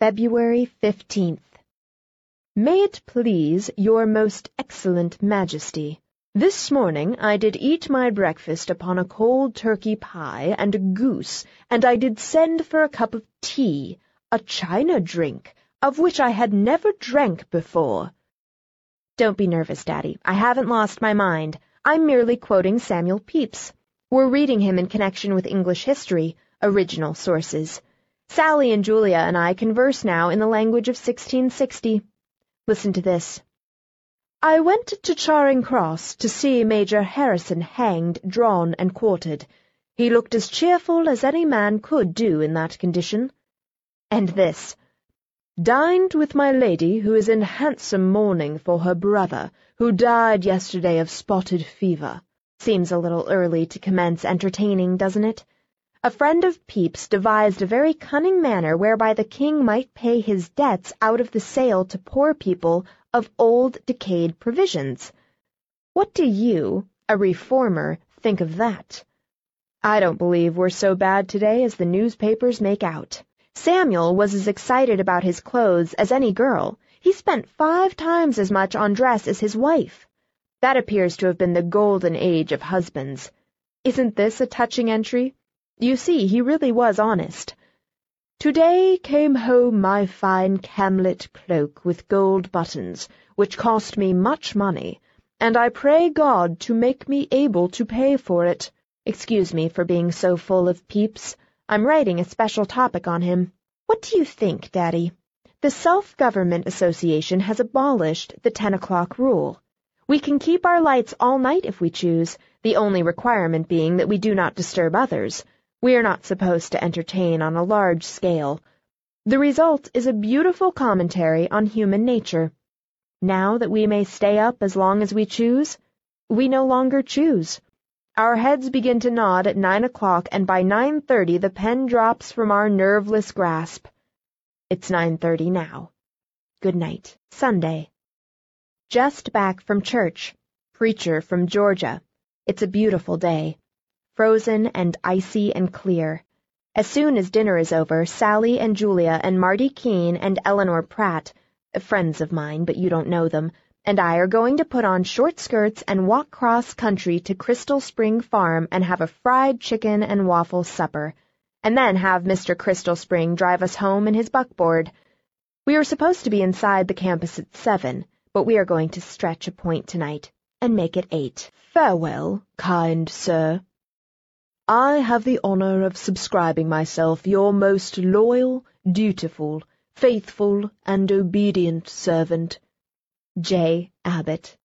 February 15th. May it please your most excellent majesty, this morning I did eat my breakfast upon a cold turkey pie and a goose, and I did send for a cup of tea, a China drink, of which I had never drank before. Don't be nervous, Daddy. I haven't lost my mind. I'm merely quoting Samuel Pepys. We're reading him in connection with English history, original sources. Sallie and Julia and I converse now in the language of 1660. Listen to this. I went to Charing Cross to see Major Harrison hanged, drawn, and quartered. He looked as cheerful as any man could do in that condition. And this. Dined with my lady, who is in handsome mourning for her brother, who died yesterday of spotted fever. Seems a little early to commence entertaining, doesn't it? A friend of Pepys devised a very cunning manner whereby the king might pay his debts out of the sale to poor people of old decayed provisions. What do you, a reformer, think of that? I don't believe we're so bad today as the newspapers make out. Samuel was as excited about his clothes as any girl. He spent five times as much on dress as his wife. That appears to have been the golden age of husbands. Isn't this a touching entry? You see, he really was honest. Today came home my fine camlet cloak with gold buttons, which cost me much money, and I pray God to make me able to pay for it. Excuse me for being so full of Pepys. I'm writing a special topic on him. What do you think, Daddy? The Self-Government Association has abolished the ten o'clock rule. We can keep our lights all night if we choose, the only requirement being that we do not disturb others. We are not supposed to entertain on a large scale. The result is a beautiful commentary on human nature. Now that we may stay up as long as we choose, we no longer choose. Our heads begin to nod at nine o'clock, and by nine thirty the pen drops from our nerveless grasp. It's nine thirty now. Good night. Sunday. Just back from church. Preacher from Georgia. It's a beautiful day frozen and icy and clear. As soon as dinner is over, Sallie and Julia and Marty Keene and Eleanor Pratt, friends of mine, but you don't know them, and I are going to put on short skirts and walk cross country to Crystal Spring Farm and have a fried chicken and waffle supper, and then have Mr. Crystal Spring drive us home in his buckboard. We are supposed to be inside the campus at seven, but we are going to stretch a point tonight and make it eight. Farewell, kind sir. I have the honour of subscribing myself your most loyal, dutiful, faithful, and obedient servant, J. Abbott.